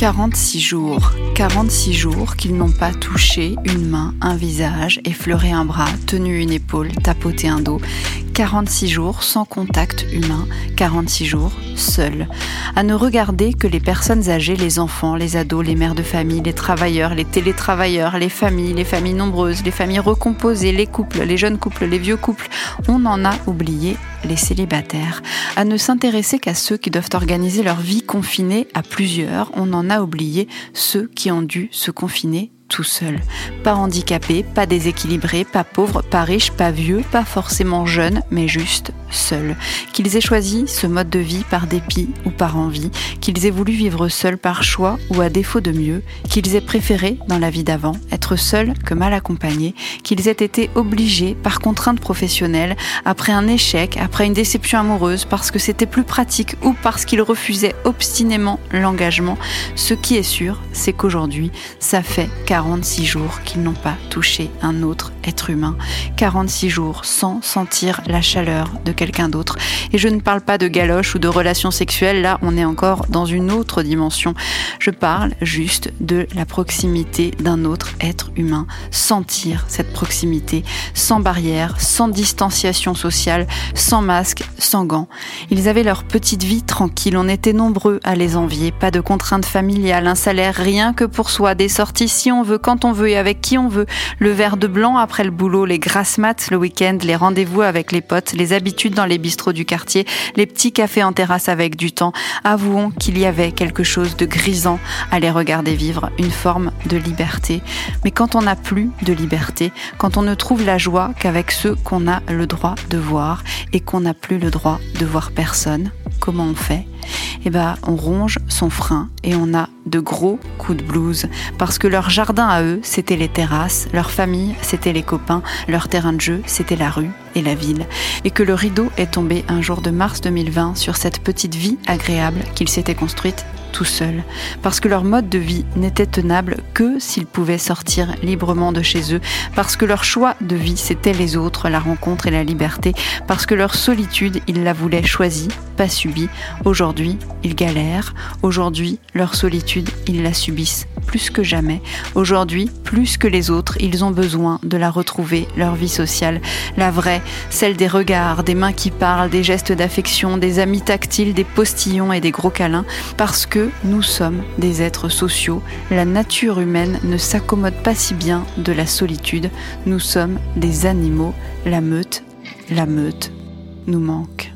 46 jours, 46 jours qu'ils n'ont pas touché une main, un visage, effleuré un bras, tenu une épaule, tapoté un dos. 46 jours sans contact humain, 46 jours seuls, à ne regarder que les personnes âgées, les enfants, les ados, les mères de famille, les travailleurs, les télétravailleurs, les familles, les familles nombreuses, les familles recomposées, les couples, les jeunes couples, les vieux couples. On en a oublié les célibataires, à ne s'intéresser qu'à ceux qui doivent organiser leur vie confinée à plusieurs. On en a oublié ceux qui ont dû se confiner tout seul. Pas handicapé, pas déséquilibré, pas pauvre, pas riche, pas vieux, pas forcément jeune, mais juste seul. Qu'ils aient choisi ce mode de vie par dépit ou par envie, qu'ils aient voulu vivre seuls par choix ou à défaut de mieux, qu'ils aient préféré, dans la vie d'avant, être seuls que mal accompagnés, qu'ils aient été obligés par contrainte professionnelle, après un échec, après une déception amoureuse, parce que c'était plus pratique ou parce qu'ils refusaient obstinément l'engagement. Ce qui est sûr, c'est qu'aujourd'hui, ça fait 46 jours qu'ils n'ont pas touché un autre être humain. 46 jours sans sentir la chaleur de quelqu'un d'autre. Et je ne parle pas de galoche ou de relations sexuelles, là on est encore dans une autre dimension. Je parle juste de la proximité d'un autre être humain. Sentir cette proximité, sans barrière, sans distanciation sociale, sans masque, sans gants. Ils avaient leur petite vie tranquille, on était nombreux à les envier, pas de contraintes familiales, un salaire rien que pour soi, des sorties si on veut, quand on veut et avec qui on veut, le verre de blanc après le boulot, les grasses maths le week-end, les rendez-vous avec les potes, les habitudes dans les bistrots du quartier, les petits cafés en terrasse avec du temps. Avouons qu'il y avait quelque chose de grisant à les regarder vivre, une forme de liberté. Mais quand on n'a plus de liberté, quand on ne trouve la joie qu'avec ceux qu'on a le droit de voir et qu'on n'a plus le droit de voir personne, comment on fait? Eh ben, on ronge son frein et on a de gros coups de blues. Parce que leur jardin à eux, c'était les terrasses, leur famille, c'était les copains, leur terrain de jeu, c'était la rue et la ville, et que le rideau est tombé un jour de mars 2020 sur cette petite vie agréable qu'ils s'étaient construite tout seuls, parce que leur mode de vie n'était tenable que s'ils pouvaient sortir librement de chez eux, parce que leur choix de vie c'était les autres, la rencontre et la liberté, parce que leur solitude ils la voulaient choisie, pas subie. Aujourd'hui ils galèrent, aujourd'hui leur solitude ils la subissent plus que jamais. Aujourd'hui, plus que les autres, ils ont besoin de la retrouver, leur vie sociale, la vraie, celle des regards, des mains qui parlent, des gestes d'affection, des amis tactiles, des postillons et des gros câlins, parce que nous sommes des êtres sociaux. La nature humaine ne s'accommode pas si bien de la solitude. Nous sommes des animaux. La meute, la meute nous manque.